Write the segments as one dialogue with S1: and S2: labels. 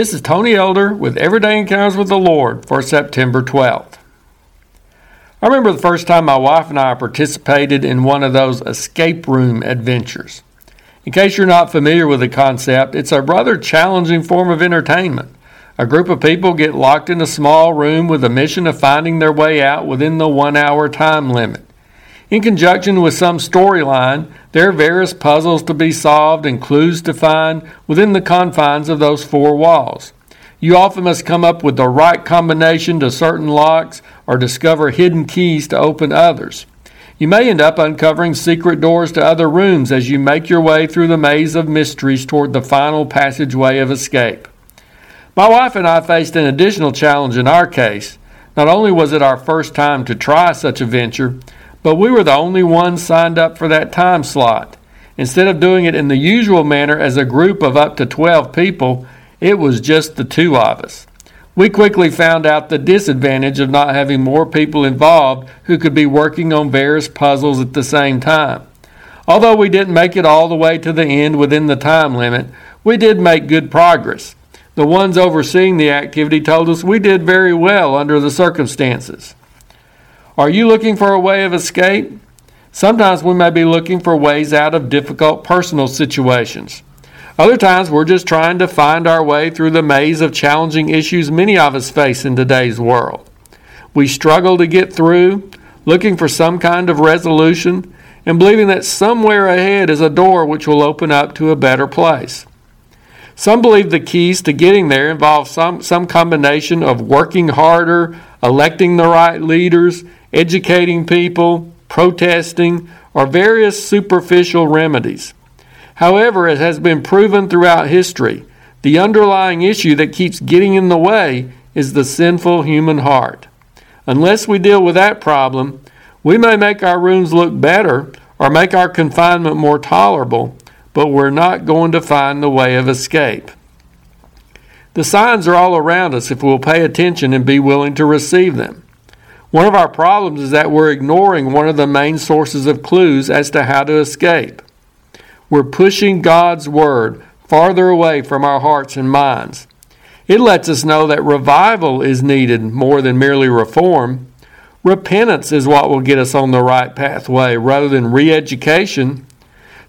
S1: This is Tony Elder with Everyday Encounters with the Lord for September 12th. I remember the first time my wife and I participated in one of those escape room adventures. In case you're not familiar with the concept, it's a rather challenging form of entertainment. A group of people get locked in a small room with a mission of finding their way out within the one hour time limit. In conjunction with some storyline, there are various puzzles to be solved and clues to find within the confines of those four walls. You often must come up with the right combination to certain locks or discover hidden keys to open others. You may end up uncovering secret doors to other rooms as you make your way through the maze of mysteries toward the final passageway of escape. My wife and I faced an additional challenge in our case. Not only was it our first time to try such a venture, but we were the only ones signed up for that time slot. Instead of doing it in the usual manner as a group of up to 12 people, it was just the two of us. We quickly found out the disadvantage of not having more people involved who could be working on various puzzles at the same time. Although we didn't make it all the way to the end within the time limit, we did make good progress. The ones overseeing the activity told us we did very well under the circumstances. Are you looking for a way of escape? Sometimes we may be looking for ways out of difficult personal situations. Other times we're just trying to find our way through the maze of challenging issues many of us face in today's world. We struggle to get through, looking for some kind of resolution, and believing that somewhere ahead is a door which will open up to a better place. Some believe the keys to getting there involve some, some combination of working harder, electing the right leaders, educating people, protesting, or various superficial remedies. However, it has been proven throughout history the underlying issue that keeps getting in the way is the sinful human heart. Unless we deal with that problem, we may make our rooms look better or make our confinement more tolerable, but we're not going to find the way of escape. The signs are all around us if we'll pay attention and be willing to receive them. One of our problems is that we're ignoring one of the main sources of clues as to how to escape. We're pushing God's Word farther away from our hearts and minds. It lets us know that revival is needed more than merely reform. Repentance is what will get us on the right pathway rather than re education.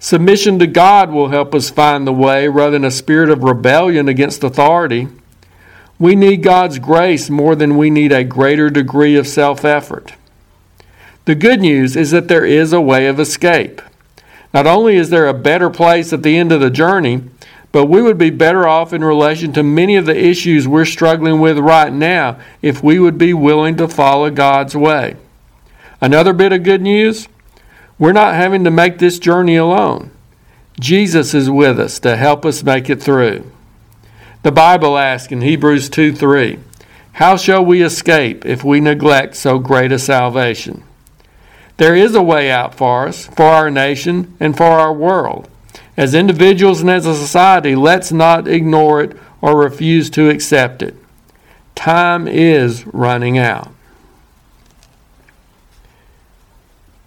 S1: Submission to God will help us find the way rather than a spirit of rebellion against authority. We need God's grace more than we need a greater degree of self effort. The good news is that there is a way of escape. Not only is there a better place at the end of the journey, but we would be better off in relation to many of the issues we're struggling with right now if we would be willing to follow God's way. Another bit of good news we're not having to make this journey alone. Jesus is with us to help us make it through. The Bible asks in Hebrews 2 3, How shall we escape if we neglect so great a salvation? There is a way out for us, for our nation, and for our world. As individuals and as a society, let's not ignore it or refuse to accept it. Time is running out.